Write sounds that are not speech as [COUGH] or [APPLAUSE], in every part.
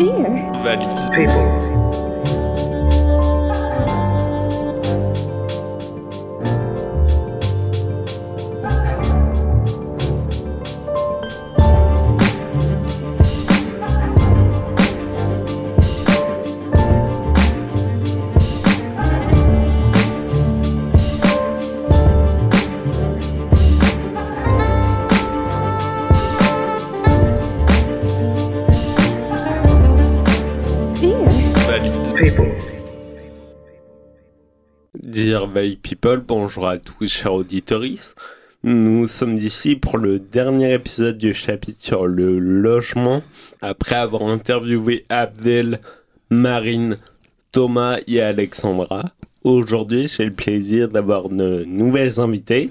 Dear. Valide. People. Dear Valley People, bonjour à tous chers auditeurs. Nous sommes ici pour le dernier épisode du chapitre sur le logement. Après avoir interviewé Abdel, Marine, Thomas et Alexandra, aujourd'hui j'ai le plaisir d'avoir de nouvelles invités.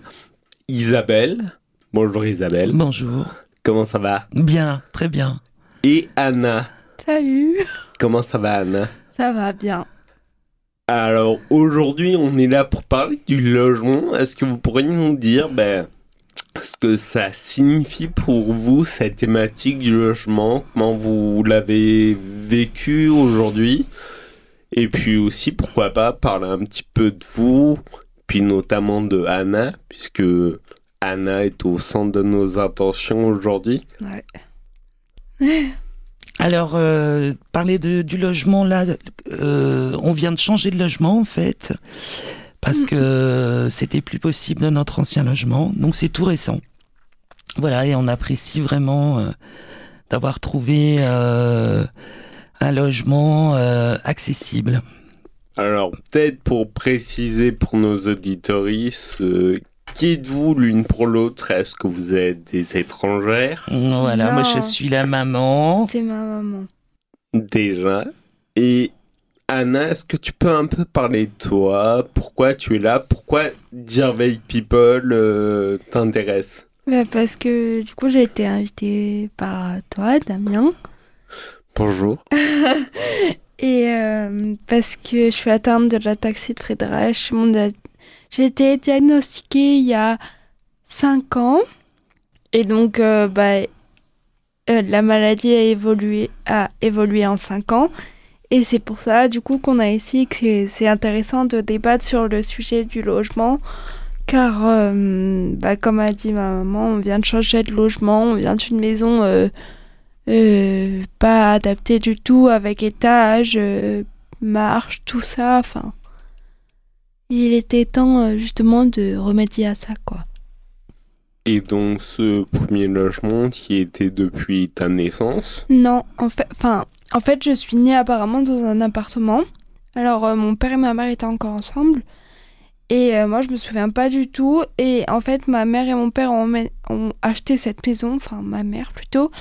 Isabelle, bonjour Isabelle, Bonjour. comment ça va? Bien, très bien. Et Anna, Salut, comment ça va Anna? Ça va bien. Alors aujourd'hui, on est là pour parler du logement. Est-ce que vous pourriez nous dire ben, ce que ça signifie pour vous, cette thématique du logement? Comment vous l'avez vécu aujourd'hui? Et puis aussi, pourquoi pas, parler un petit peu de vous, puis notamment de Anna, puisque Anna est au centre de nos attentions aujourd'hui. Ouais. [LAUGHS] Alors, euh, parler de, du logement, là, euh, on vient de changer de logement, en fait, parce que c'était plus possible dans notre ancien logement. Donc, c'est tout récent. Voilà, et on apprécie vraiment euh, d'avoir trouvé euh, un logement euh, accessible. Alors, peut-être pour préciser pour nos auditories, euh, qui êtes-vous l'une pour l'autre? Est-ce que vous êtes des étrangères? Voilà, moi, je Non. suis la maman. C'est ma maman. déjà Et Anna, est-ce que tu peux un peu parler de toi? Pourquoi tu es là? Pourquoi Dear Veil People euh, t'intéresse? Bah, parce que du coup j'ai été invitée par toi, Damien. Bonjour. [LAUGHS] Et euh, parce que je suis atteinte de l'ataxie de Friedreich. Mon J'ai été diagnostiquée il y a 5 ans. Et donc euh, bah, euh, la maladie a évolué, a évolué en 5 ans. Et c'est pour ça du coup qu'on a ici que c'est- intéressant de débattre sur le sujet du logement. Car euh, bah, comme a dit ma maman, on vient de changer de logement, on vient d'une maison... pas adapté du tout avec étage, marche, tout ça. Enfin, il était temps euh, justement de remédier à ça, quoi. Et donc, ce premier logement qui était depuis ta naissance? Non, en fait, enfin, en fait, je suis née apparemment dans un appartement. Alors, euh, mon père et ma mère étaient encore ensemble. Et euh, moi, je me souviens pas du tout. Et en fait, ma mère et mon père ont, acheté cette maison, enfin, ma mère plutôt.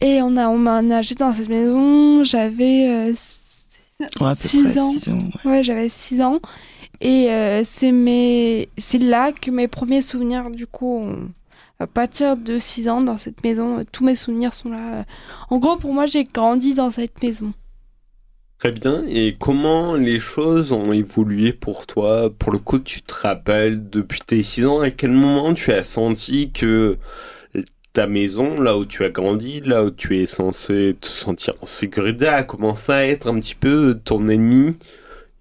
Et on a emménagé dans cette maison. J'avais euh, Ouais, à peu Six près, ans. six ans, ouais. Ouais, j'avais 6 ans. Et euh, c'est là que mes premiers souvenirs, du coup, à partir de 6 ans dans cette maison, euh, tous mes souvenirs sont là. En gros, pour moi, j'ai grandi dans cette maison. Très bien. Et comment les choses ont évolué pour toi? Pour le coup, tu te rappelles depuis tes 6 ans, à quel moment tu as senti que ta maison, là où tu as grandi, là où tu es censé te sentir en sécurité, a commencé à être un petit peu ton ennemi?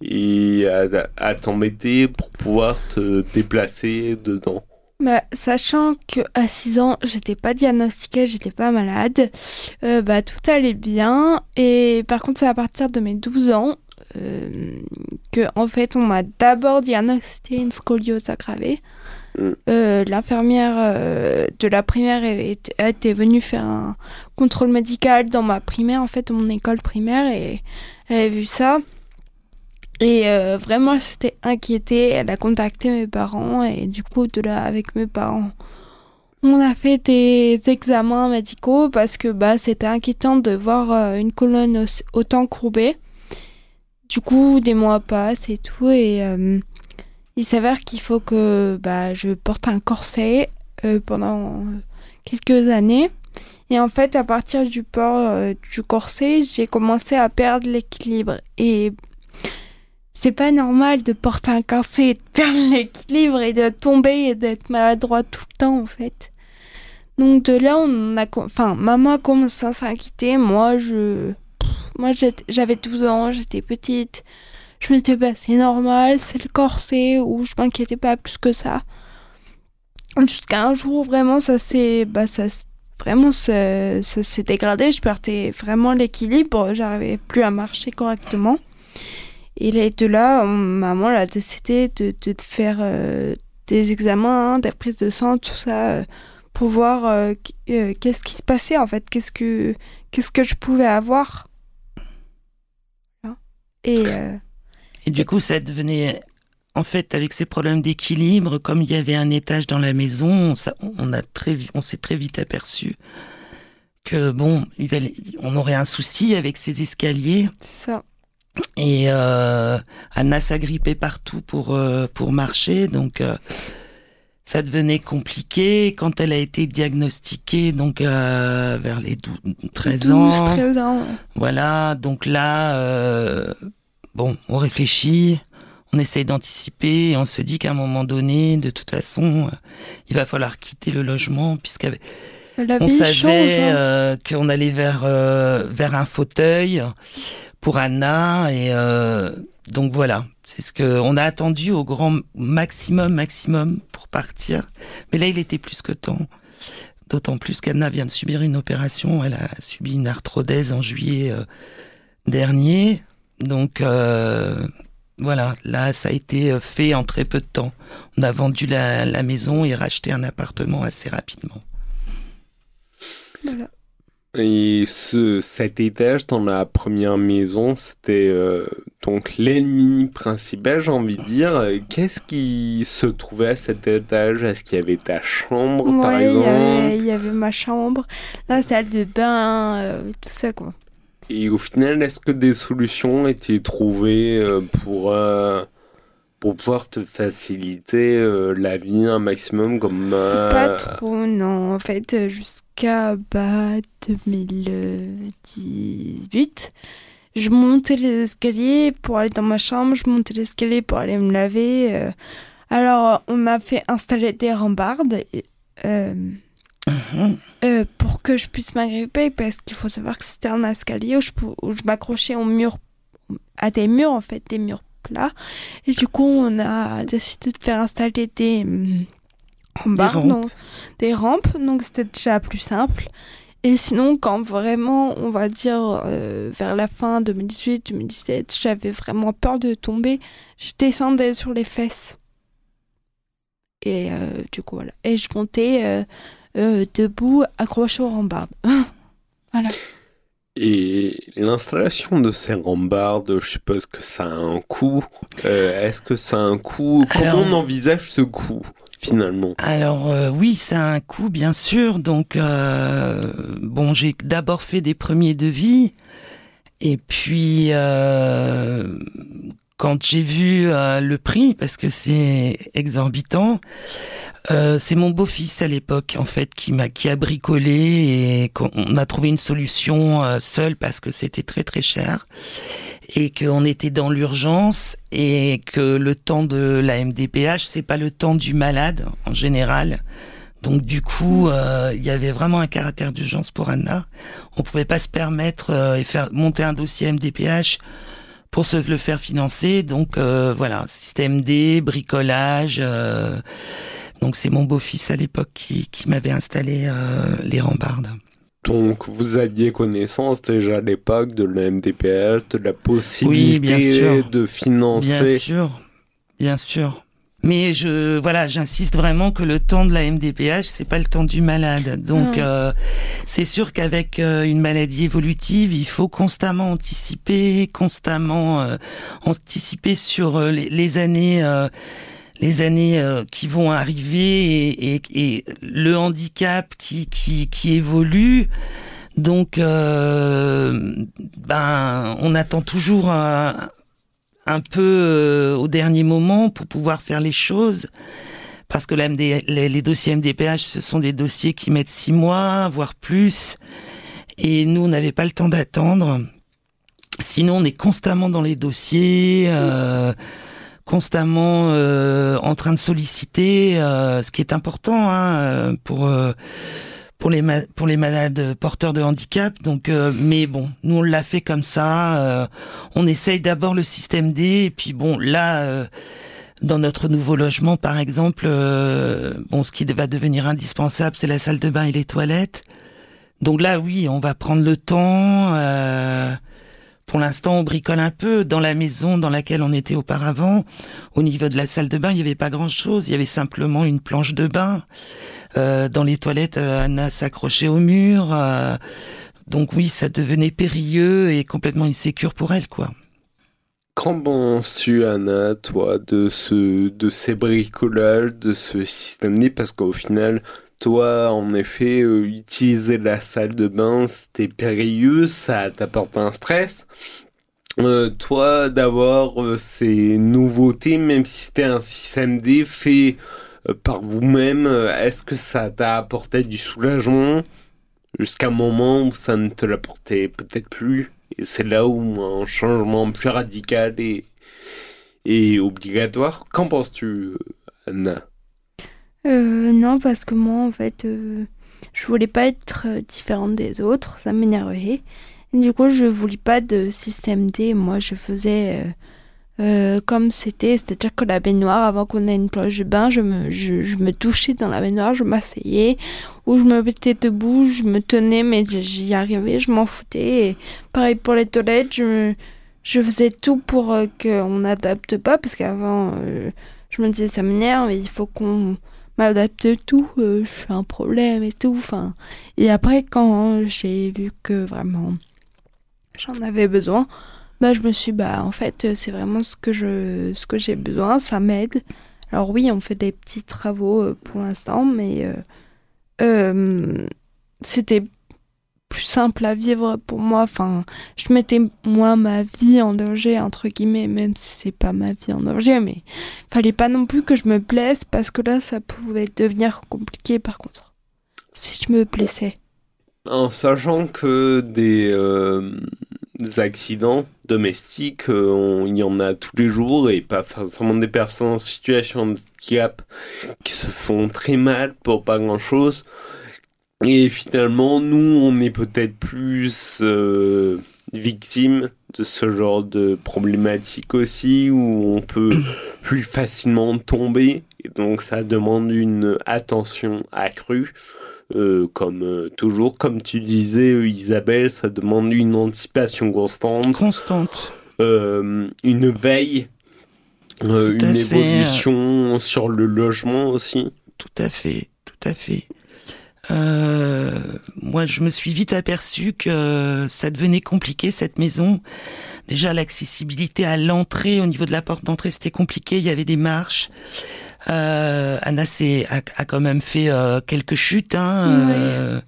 Et à, à t'embêter pour pouvoir te déplacer dedans Bah, sachant que à 6 ans, j'étais pas diagnostiquée, j'étais pas malade, euh, bah, tout allait bien. Et par contre, c'est à partir de mes 12 ans euh, que, en fait, on m'a d'abord diagnostiqué une scoliose aggravée. Mm. Euh, L'infirmière euh, de la primaire a été venue faire un contrôle médical dans ma primaire, en fait, mon école primaire, et elle avait vu ça. Et euh, vraiment, elle s'était inquiétée. Elle a contacté mes parents et du coup, de là, avec mes parents, on a fait des examens médicaux parce que bah, c'était inquiétant de voir euh, une colonne autant courbée. Du coup, des mois passent et tout. Et euh, il s'avère qu'il faut que bah, je porte un corset pendant quelques années. Et en fait, à partir du port du corset, j'ai commencé à perdre l'équilibre. Et c'est pas normal de porter un corset et de perdre l'équilibre et de tomber et d'être maladroit tout le temps, en fait. Donc de là, on a, enfin, maman a commencé à s'inquiéter. Moi, je, moi, j'avais 12 ans, j'étais petite. Je me disais, bah, c'est normal, c'est le corset, ou je m'inquiétais pas plus que ça. Jusqu'à un jour, vraiment, ça s'est, bah, ça, vraiment, ça, s'est dégradé. Je perdais vraiment l'équilibre, j'arrivais plus à marcher correctement. Et de là, maman a décidé de, de faire euh, des examens, des prises de sang, tout ça, euh, pour voir euh, qu'est-ce qui se passait en fait, qu'est-ce que, qu'est-ce que je pouvais avoir. Et, et du coup, ça devenait en fait, avec ces problèmes d'équilibre, comme il y avait un étage dans la maison, on, a très, on s'est très vite aperçu que bon, on aurait un souci avec ces escaliers. Ça. Et euh, Anna s'agrippait partout pour euh, pour marcher, donc euh, ça devenait compliqué. Quand elle a été diagnostiquée, donc vers les 12, 13 ans, 13 ans. Voilà, donc là, bon, on réfléchit on essaye d'anticiper et on se dit qu'à un moment donné, de toute façon, il va falloir quitter le logement puisqu'on savait hein. qu'on allait vers vers un fauteuil pour Anna et donc voilà, c'est ce que on a attendu au grand maximum maximum pour partir. Mais là, il était plus que temps. D'autant plus qu'Anna vient de subir une opération. Elle a subi une arthrodèse en juillet dernier. Donc voilà, là, ça a été euh, fait en très peu de temps. On a vendu la, maison et racheté un appartement assez rapidement. Voilà. Et ce, cet étage dans la première maison, c'était euh, donc l'ennemi principal, j'ai envie de dire. Qu'est-ce qui se trouvait à cet étage? Est-ce qu'il y avait ta chambre, par exemple? Il y, avait ma chambre, la salle de bain, euh, tout ça, quoi. Et au final, est-ce que des solutions étaient trouvées euh, pour, pour pouvoir te faciliter euh, la vie un maximum comme... Pas trop, non. En fait, jusqu'à bah, 2018, je montais les escaliers pour aller dans ma chambre, je montais les escaliers pour aller me laver. Alors, on m'a fait installer des rambardes. Euh, pour que je puisse m'agripper parce qu'il faut savoir que c'était un escalier où je, je m'accrochais au mur, à des murs en fait, des murs plats. Et du coup, on a décidé de faire installer des, hum, des rampes. des rampes, donc c'était déjà plus simple. Et sinon, quand vraiment, on va dire, euh, vers la fin 2018-2017, j'avais vraiment peur de tomber, je descendais sur les fesses. Et euh, du coup, voilà. Et je montais euh, debout, accroché aux rambardes. [LAUGHS] voilà. Et l'installation de ces rambardes, je suppose que ça a un coût. Euh, est-ce que ça a un coût? Comment on envisage ce coût finalement? Alors euh, oui, ça a un coût bien sûr. Donc bon, j'ai d'abord fait des premiers devis et puis quand j'ai vu le prix, parce que c'est exorbitant, euh, c'est mon beau-fils à l'époque en fait qui m'a qui a bricolé et qu'on a trouvé une solution euh, seul parce que c'était très très cher et qu'on était dans l'urgence et que le temps de la MDPH c'est pas le temps du malade en général. Donc du coup, euh, il y avait vraiment un caractère d'urgence pour Anna. On pouvait pas se permettre et faire monter un dossier MDPH pour se le faire financer. Donc voilà, système D, bricolage. Donc c'est mon beau-fils à l'époque qui, qui m'avait installé euh, les rambardes. Donc vous aviez connaissance déjà à l'époque de la MDPH, de la possibilité de financer. Bien sûr, bien sûr. Mais je voilà, j'insiste vraiment que le temps de la MDPH, c'est pas le temps du malade. Donc euh, c'est sûr qu'avec euh, une maladie évolutive, il faut constamment anticiper, constamment anticiper sur les, les années les années euh, qui vont arriver et, et, le handicap qui, qui, qui évolue. Donc, euh, ben, on attend toujours un, un peu euh, au dernier moment pour pouvoir faire les choses. Parce que les, dossiers MDPH, ce sont des dossiers qui mettent six mois, voire plus. Et nous, on n'avait pas le temps d'attendre. Sinon, on est constamment dans les dossiers. Euh, constamment euh, en train de solliciter, ce qui est important hein, pour pour les pour les malades porteurs de handicap. Donc, euh, mais bon, nous on l'a fait comme ça. euh, on essaye d'abord le système D, et puis bon, là, euh, dans notre nouveau logement, par exemple, euh, bon, ce qui va devenir indispensable, c'est la salle de bain et les toilettes. Donc là, oui, on va prendre le temps. Pour l'instant, on bricole un peu dans la maison dans laquelle on était auparavant. Au niveau de la salle de bain, il n'y avait pas grand-chose. Il y avait simplement une planche de bain. Euh, dans les toilettes, euh, Anna s'accrochait au mur. euh, donc oui, ça devenait périlleux et complètement insécure pour elle, quoi. Qu'en penses-tu, Anna, toi, de ce, de ces bricolages, de ce système D Parce qu'au final, toi, en effet, euh, utiliser la salle de bain, c'était périlleux, ça t'apporte un stress. Euh, toi, d'avoir euh, ces nouveautés, même si c'était un système D fait euh, par vous-même, euh, est-ce que ça t'a apporté du soulagement jusqu'à un moment où ça ne te l'apportait peut-être plus? Et c'est là où un changement plus radical est, est obligatoire. Qu'en penses-tu, Anna? Euh, non, parce que moi, en fait, euh, je voulais pas être euh, différente des autres, ça m'énervait. Du coup, je voulais pas de système D. Moi, je faisais euh, euh, comme c'était, c'est-à-dire que la baignoire, avant qu'on ait une plage de bain, je me, je, je me touchais dans la baignoire, je m'asseyais, ou je me mettais debout, je me tenais, mais j'y arrivais, je m'en foutais. Pareil pour les toilettes, je, je faisais tout pour euh, qu'on n'adapte pas, parce qu'avant, je me disais, ça m'énerve, il faut qu'on m'adapte tout, euh, je suis un problème et tout. Et après, quand j'ai vu que vraiment j'en avais besoin, bah, je me suis bah, en fait, c'est vraiment ce que je, ce que j'ai besoin, ça m'aide. Alors oui, on fait des petits travaux euh, pour l'instant, mais euh, c'était plus simple à vivre pour moi. Enfin, je mettais moins ma vie en danger, entre guillemets, même si c'est pas ma vie en danger, mais fallait pas non plus que je me blesse parce que là, ça pouvait devenir compliqué par contre. Si je me blessais. En sachant que des, euh, accidents domestiques, euh, on- il y en a tous les jours et pas forcément des personnes en situation de handicap qui se font très mal pour pas grand-chose. Et finalement, nous, on est peut-être plus euh, victimes de ce genre de problématique aussi, où on peut [COUGHS] plus facilement tomber. Et donc, ça demande une attention accrue. Euh, comme euh, toujours, comme tu disais, Isabelle, ça demande une anticipation constante, Constante. euh, une veille, une fait. évolution sur le logement aussi. Tout à fait, tout à fait. Euh, moi, je me suis vite aperçu que ça devenait compliqué cette maison. Déjà, l'accessibilité à l'entrée, au niveau de la porte d'entrée, c'était compliqué. Il y avait des marches. Euh, Anna a, a quand même fait euh, quelques chutes, hein, euh,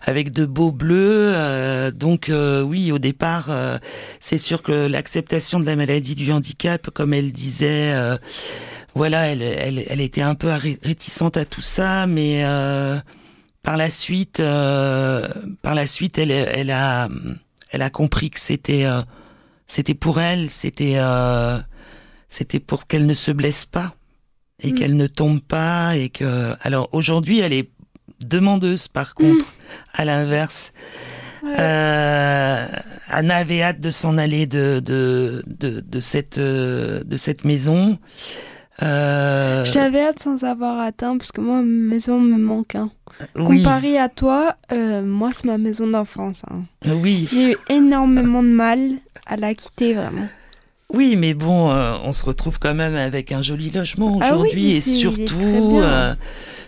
avec de beaux bleus. euh, donc euh, oui, au départ, euh, c'est sûr que l'acceptation de la maladie du handicap, comme elle disait, euh, voilà, elle, elle, elle était un peu ré- réticente à tout ça, mais euh, par la suite, euh, par la suite, elle, elle a, elle a compris que c'était, euh, c'était pour elle, c'était, euh, c'était pour qu'elle ne se blesse pas et Mm. qu'elle ne tombe pas et que, alors aujourd'hui, elle est demandeuse par contre, à l'inverse. Ouais. Euh, Anna avait hâte de s'en aller de de de, de cette de cette maison. Euh, J'avais hâte sans avoir atteint parce que moi, ma maison me manque. hein. oui, Comparé à toi, euh, moi, c'est ma maison d'enfance. hein. oui, J'ai eu énormément de mal à la quitter, vraiment. oui, mais bon, euh, on se retrouve quand même avec un joli logement Ah oui, aujourd'hui et surtout euh,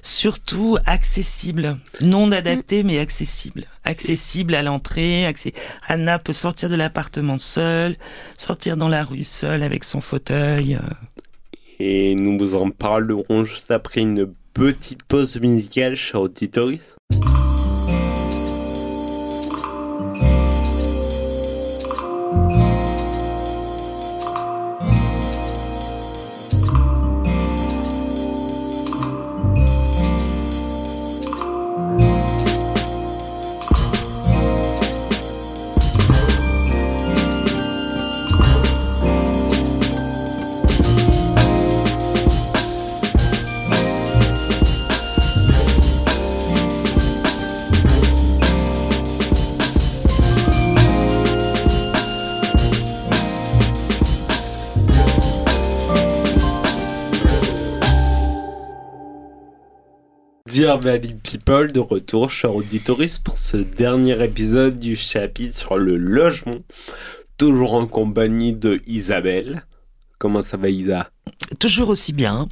surtout accessible, non adapté mais accessible, accessible à l'entrée. Anna peut sortir de l'appartement seule, sortir dans la rue seule avec son fauteuil. euh. Et nous vous en parlerons juste après une petite pause musicale chez Auditoris. Dear Valley People, de retour, cher auditoriste, pour ce dernier épisode du chapitre sur le logement. Toujours en compagnie de Isabelle. Comment ça va, Isa? Toujours aussi bien.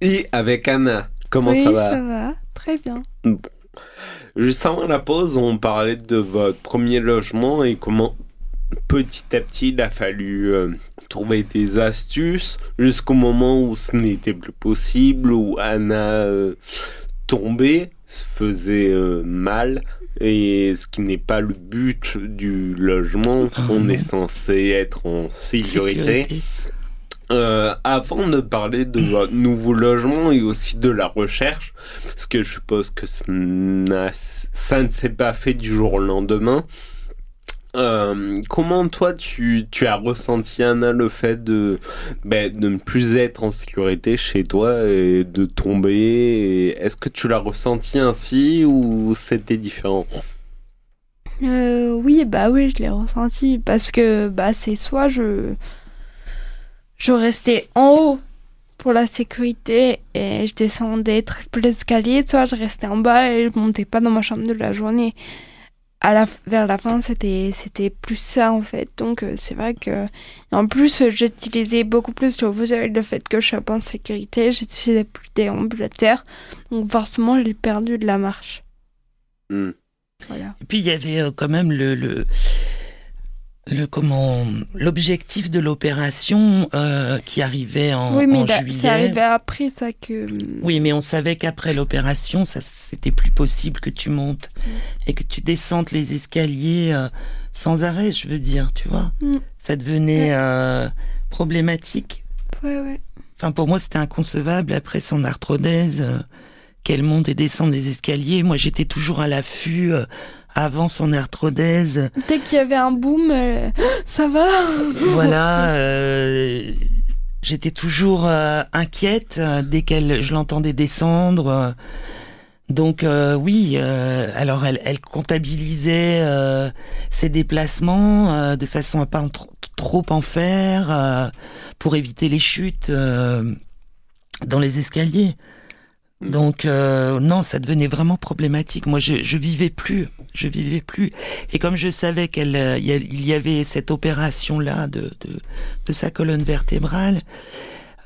Et avec Anna. Comment oui, ça va? ça va. Très bien. Juste avant la pause, on parlait de votre premier logement et comment petit à petit il a fallu euh, trouver des astuces jusqu'au moment où ce n'était plus possible, où Anna euh, se faisait euh, mal. Et ce qui n'est pas le but du logement, Ah on est censé être en sécurité. Sécurité. Euh, avant de parler de votre nouveau logement et aussi de la recherche, parce que je suppose que ça ne s'est pas fait du jour au lendemain, euh, comment toi tu, tu as ressenti Anna le fait de, ben, de ne plus être en sécurité chez toi et de tomber Est-ce que tu l'as ressenti ainsi ou c'était différent? Euh, oui, bah oui, je l'ai ressenti parce que bah c'est soit je je restais en haut pour la sécurité et je descendais triple escalier, soit je restais en bas et je montais pas dans ma chambre de la journée. À la vers la fin, c'était c'était plus ça en fait. Donc euh, c'est vrai que en plus euh, j'utilisais beaucoup plus le fauteuil, le fait que je sois pas en sécurité, je faisais plus déambulateur. Donc forcément, j'ai perdu de la marche. Hmm. Voilà. Et puis il y avait euh, quand même le, le, le comment l'objectif de l'opération euh, qui arrivait en, oui, mais en juillet. c'est arrivé après ça que. Oui, mais on savait qu'après l'opération, ça c'était plus possible que tu montes et que tu descendes les escaliers euh, sans arrêt, je veux dire, tu vois. Mm. Ça devenait Ouais. euh, problématique. Ouais, ouais. Enfin, pour moi, c'était inconcevable après son arthrodèse qu'elle monte et descende des escaliers. Moi, j'étais toujours à l'affût avant son arthrodèse. Dès qu'il y avait un boom, euh, [GASPS] ça va voilà, euh, j'étais toujours euh, inquiète dès qu'elle, je l'entendais descendre. donc oui, alors elle, elle comptabilisait ses déplacements de façon à pas en trop en faire pour éviter les chutes dans les escaliers. Donc euh, non, ça devenait vraiment problématique. Moi, je, je vivais plus, je vivais plus. Et comme je savais qu'elle, euh, y avait cette opération là de, de de sa colonne vertébrale.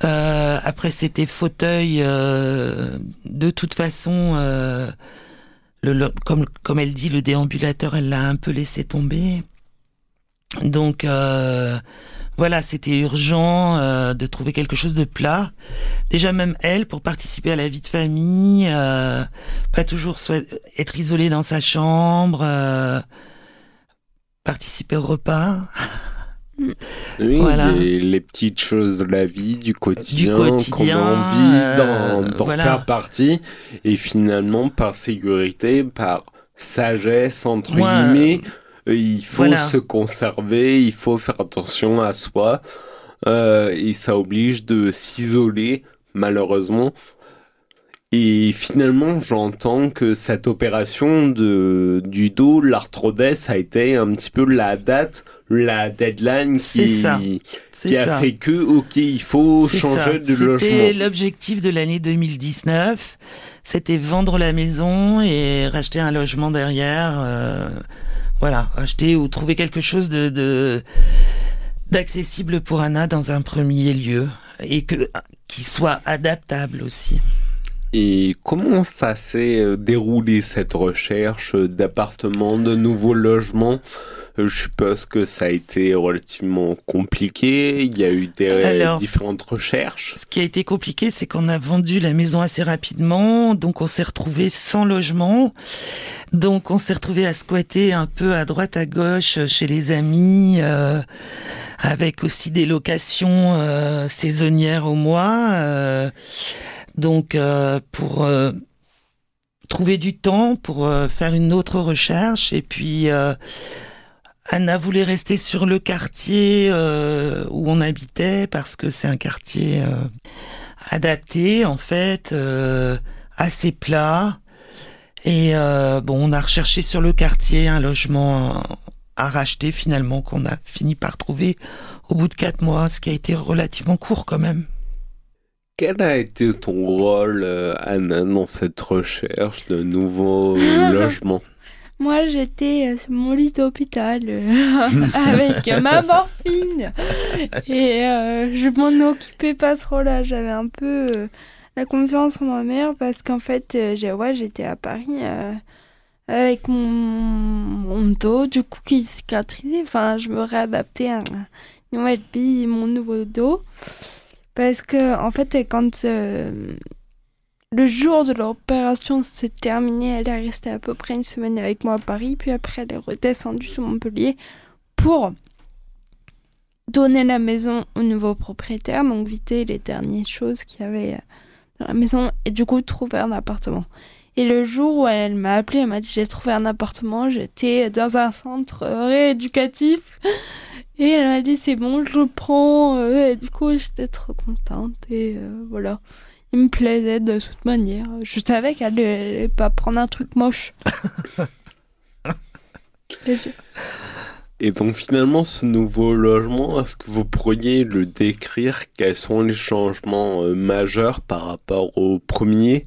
euh, après, c'était fauteuil. euh, de toute façon, euh, le, le- comme comme elle dit, le déambulateur, elle l'a un peu laissé tomber. Donc euh, voilà, c'était urgent euh, de trouver quelque chose de plat. Déjà même elle, pour participer à la vie de famille, euh, pas toujours être isolée dans sa chambre, euh, participer au repas. [LAUGHS] Oui, Voilà. les, les petites choses de la vie, du quotidien, qu'on a envie d'en, euh, voilà. faire partie. Et finalement, par sécurité, par sagesse, entre Moi, guillemets, euh, il faut voilà. se conserver, il faut faire attention à soi. euh, et ça oblige de s'isoler, malheureusement. Et finalement, j'entends que cette opération de, du dos, l'arthrodèse, a été un petit peu la date, la deadline qui, ça. Qui a ça. fait que, ok, il faut changer ça. de C'était logement. l'objectif de l'année 2019. C'était vendre la maison et racheter un logement derrière. euh, voilà, acheter ou trouver quelque chose de, d'accessible pour Anna dans un premier lieu et que qui soit adaptable aussi. Et comment ça s'est euh, déroulé cette recherche euh, d'appartements, de nouveaux logements? Je suppose que ça a été relativement compliqué. Il y a eu des Alors, différentes recherches. Ce qui a été compliqué, c'est qu'on a vendu la maison assez rapidement, donc on s'est retrouvé sans logement. Donc on s'est retrouvé à squatter un peu à droite à gauche euh, chez les amis, euh, avec aussi des locations euh, saisonnières au mois. euh, donc euh, pour euh, trouver du temps pour euh, faire une autre recherche et puis euh, Anna voulait rester sur le quartier euh, où on habitait parce que c'est un quartier euh, adapté en fait, euh, assez plat. Et euh, bon, on a recherché sur le quartier un logement à racheter finalement qu'on a fini par trouver au bout de quatre mois, ce qui a été relativement court quand même. Quel a été ton rôle, Anna, dans cette recherche de nouveaux [LAUGHS] logements? Moi, j'étais euh, sur mon lit d'hôpital euh, [LAUGHS] avec [LAUGHS] ma morphine et euh, je m'en occupais pas trop là. J'avais un peu la confiance en ma mère parce qu'en fait, j'ai ouais, j'étais à Paris avec mon, mon dos du coup qui cicatrisait. Enfin, je me réadaptais à une nouvelle vie, mon nouveau dos. Parce que en fait, quand euh, le jour de l'opération s'est terminé, elle est restée à peu près une semaine avec moi à Paris, puis après elle est redescendue sur Montpellier pour donner la maison au nouveau propriétaire, donc vider les dernières choses qu'il y avait euh, dans la maison et du coup trouver un appartement. Et le jour où elle m'a appelé, elle m'a dit j'ai trouvé un appartement, j'étais dans un centre euh, rééducatif [LAUGHS] et elle m'a dit c'est bon, je le prends. euh, Et du coup j'étais trop contente et voilà. Il me plaisait de toute manière. Je savais qu'elle allait pas prendre un truc moche. [LAUGHS] Et je- Et donc finalement, ce nouveau logement, est-ce que vous pourriez le décrire? Quels sont les changements euh, majeurs par rapport au premier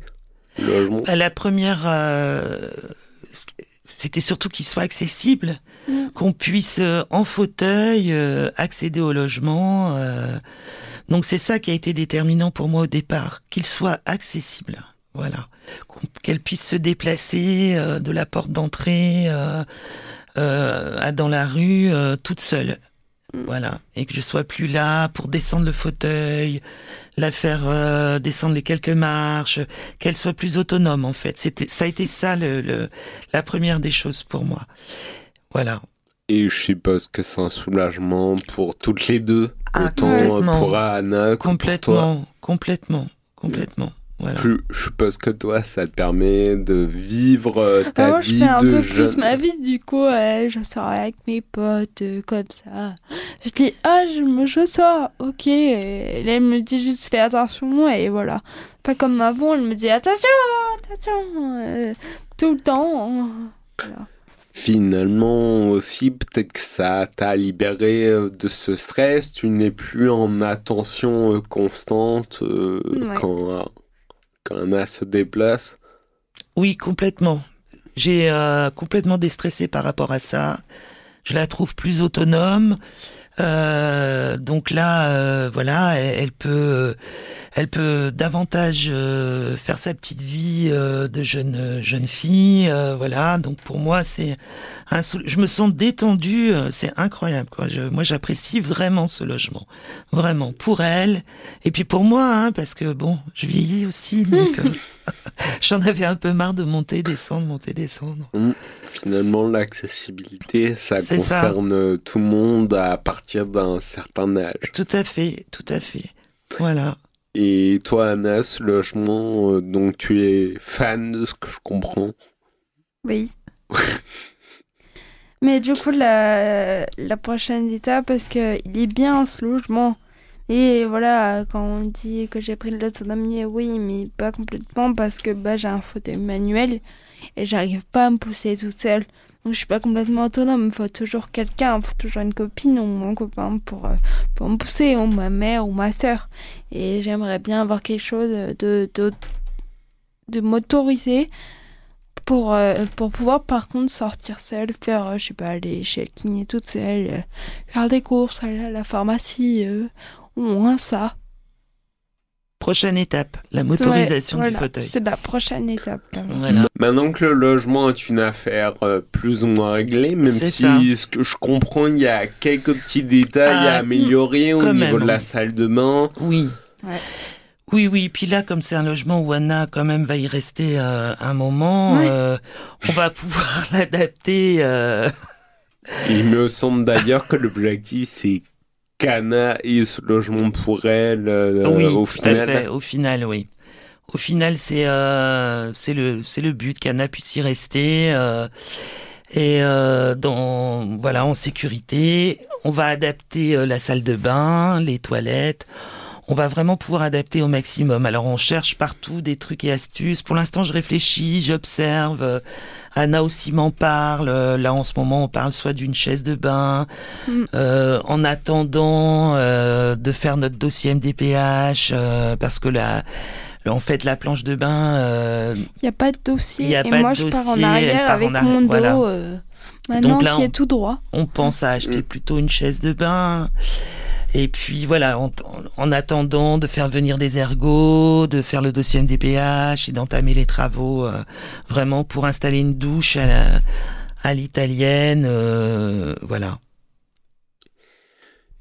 logement? À la première, euh, c'était surtout qu'il soit accessible, Mm. qu'on puisse euh, en fauteuil euh, accéder au logement. Donc c'est ça qui a été déterminant pour moi au départ, qu'il soit accessible. Voilà, qu'elle puisse se déplacer euh, de la porte d'entrée euh, euh, à dans la rue euh, toute seule. Mm. Voilà, et que je sois plus là pour descendre le fauteuil, la faire euh, descendre les quelques marches, qu'elle soit plus autonome en fait. C'était, ça a été ça le, le- la première des choses pour moi. Voilà. Et je suppose que c'est un soulagement pour toutes les deux, Ah, autant euh, complètement. pour Anna que pour toi. Complètement, complètement, complètement. Voilà. Je, je suppose que toi, ça te permet de vivre euh, ta Ah, moi, je vie fais un de peu jeune. plus ma vie, du coup, euh, je sors avec mes potes, euh, comme ça. Je dis, ah, je, me, je sors, ok. Et là, elle me dit juste, fais attention, et voilà. Pas comme avant, elle me dit, attention, attention, euh, tout le temps. Voilà. Finalement aussi, peut-être que ça t'a libéré euh, de ce stress. Tu n'es plus en attention euh, constante euh, Ouais. quand, quand Anna se déplace. Oui, complètement. J'ai euh, complètement déstressé par rapport à ça. Je la trouve plus autonome. Euh, donc là, euh, voilà, elle, elle peut, elle peut davantage euh, faire sa petite vie euh, de jeune jeune fille. euh, voilà. Donc pour moi, c'est un. Je me sens détendue. euh, C'est incroyable. Quoi. Je, moi, j'apprécie vraiment ce logement, vraiment pour elle et puis pour moi, hein, parce que bon, je vieillis aussi, donc. euh, [LAUGHS] J'en avais un peu marre de monter, descendre, monter, descendre. Finalement, l'accessibilité, ça. concerne tout le monde à partir d'un certain âge. Tout à fait, tout à fait. Voilà. Et toi, Anna, ce logement, euh, donc tu es fan de ce que je comprends. Oui. [LAUGHS] Mais du coup, la, la prochaine étape, parce que il est bien ce logement. Et voilà, quand on dit que j'ai pris de l'autonomie, oui, mais pas complètement parce que bah, j'ai un fauteuil manuel et j'arrive pas à me pousser toute seule. Donc je suis pas complètement autonome. Il faut toujours quelqu'un, il faut toujours une copine ou un copain pour, euh, pour me pousser, ou ma mère ou ma soeur. Et j'aimerais bien avoir quelque chose de, de, de motorisé pour, euh, pour pouvoir par contre sortir seule, faire, euh, je sais pas, aller chez le kiné toute seule, faire des courses, aller à la pharmacie, euh, au moins ça. Prochaine étape, la motorisation Ouais, du fauteuil. C'est la prochaine étape. là. Voilà. Maintenant que le logement est une affaire euh, plus ou moins réglée, même si ça. ce que je comprends, il y a quelques petits détails Ah, à améliorer au niveau même, de la oui. salle de bain. Oui. Ouais. Oui, oui. Puis là, comme c'est un logement où Anna quand même va y rester euh, un moment, Ouais. euh, on va pouvoir [LAUGHS] l'adapter. euh, Il me semble d'ailleurs que l'objectif c'est ait ce logement pour elle euh, oui, au tout à final. fait. Au final, oui. Au final, c'est euh, c'est le c'est le but qu'Anna puisse y rester euh, et euh, dans voilà en sécurité. On va adapter euh, la salle de bain, les toilettes. on va vraiment pouvoir adapter au maximum. Alors on cherche partout des trucs et astuces. Pour l'instant, je réfléchis, j'observe. Anna aussi m'en parle. Euh, Là, en ce moment, on parle soit d'une chaise de bain, Mm. euh, en attendant euh, de faire notre dossier MDPH, euh, parce que là, en fait, la planche de bain, euh, Il n'y a pas de dossier. Il y a et pas de moi, je pars en arrière part avec en arrière, mon dos voilà. euh, maintenant Donc là, qui on- est tout droit. on pense à acheter Mm. plutôt une chaise de bain. Et puis voilà, en, en attendant de faire venir des ergots, de faire le dossier MDPH et d'entamer les travaux, euh, vraiment pour installer une douche à l'italienne, euh, voilà.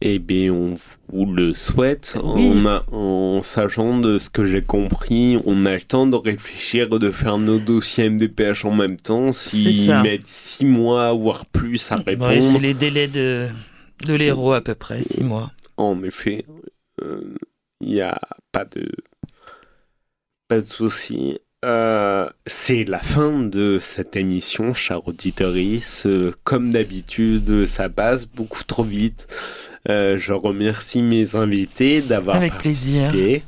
Eh bien, on vous le souhaite. Oui. En, a- en sachant de ce que j'ai compris, on a le temps de réfléchir, de faire nos dossiers MDPH en même temps. S'ils mettent six mois, voire plus à répondre, Ouais, c'est les délais de de l'héros à peu près, six mois. en effet, il n'y a pas de, pas de souci. Euh, c'est la fin de cette émission, chère auditorice. Euh, comme d'habitude, ça passe beaucoup trop vite. Euh, je remercie mes invités d'avoir Avec plaisir. participé.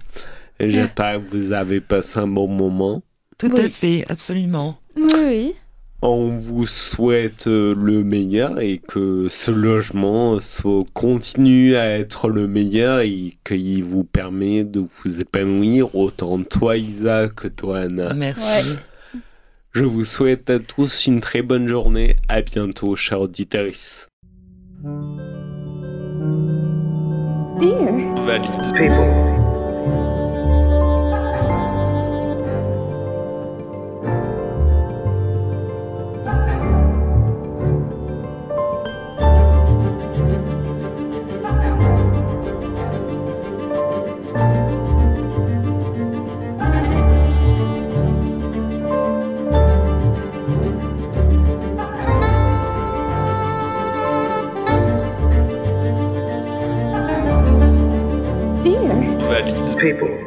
J'espère que vous avez passé un bon moment. Tout Oui. à fait, absolument. Oui, oui. On vous souhaite euh, le meilleur et que ce logement soit- continue à être le meilleur et qu'il vous permet de vous épanouir autant toi Isa que toi Anna. Merci. Ouais. Je vous souhaite à tous une très bonne journée. À bientôt, chers auditeurs. Dear. Valide. People.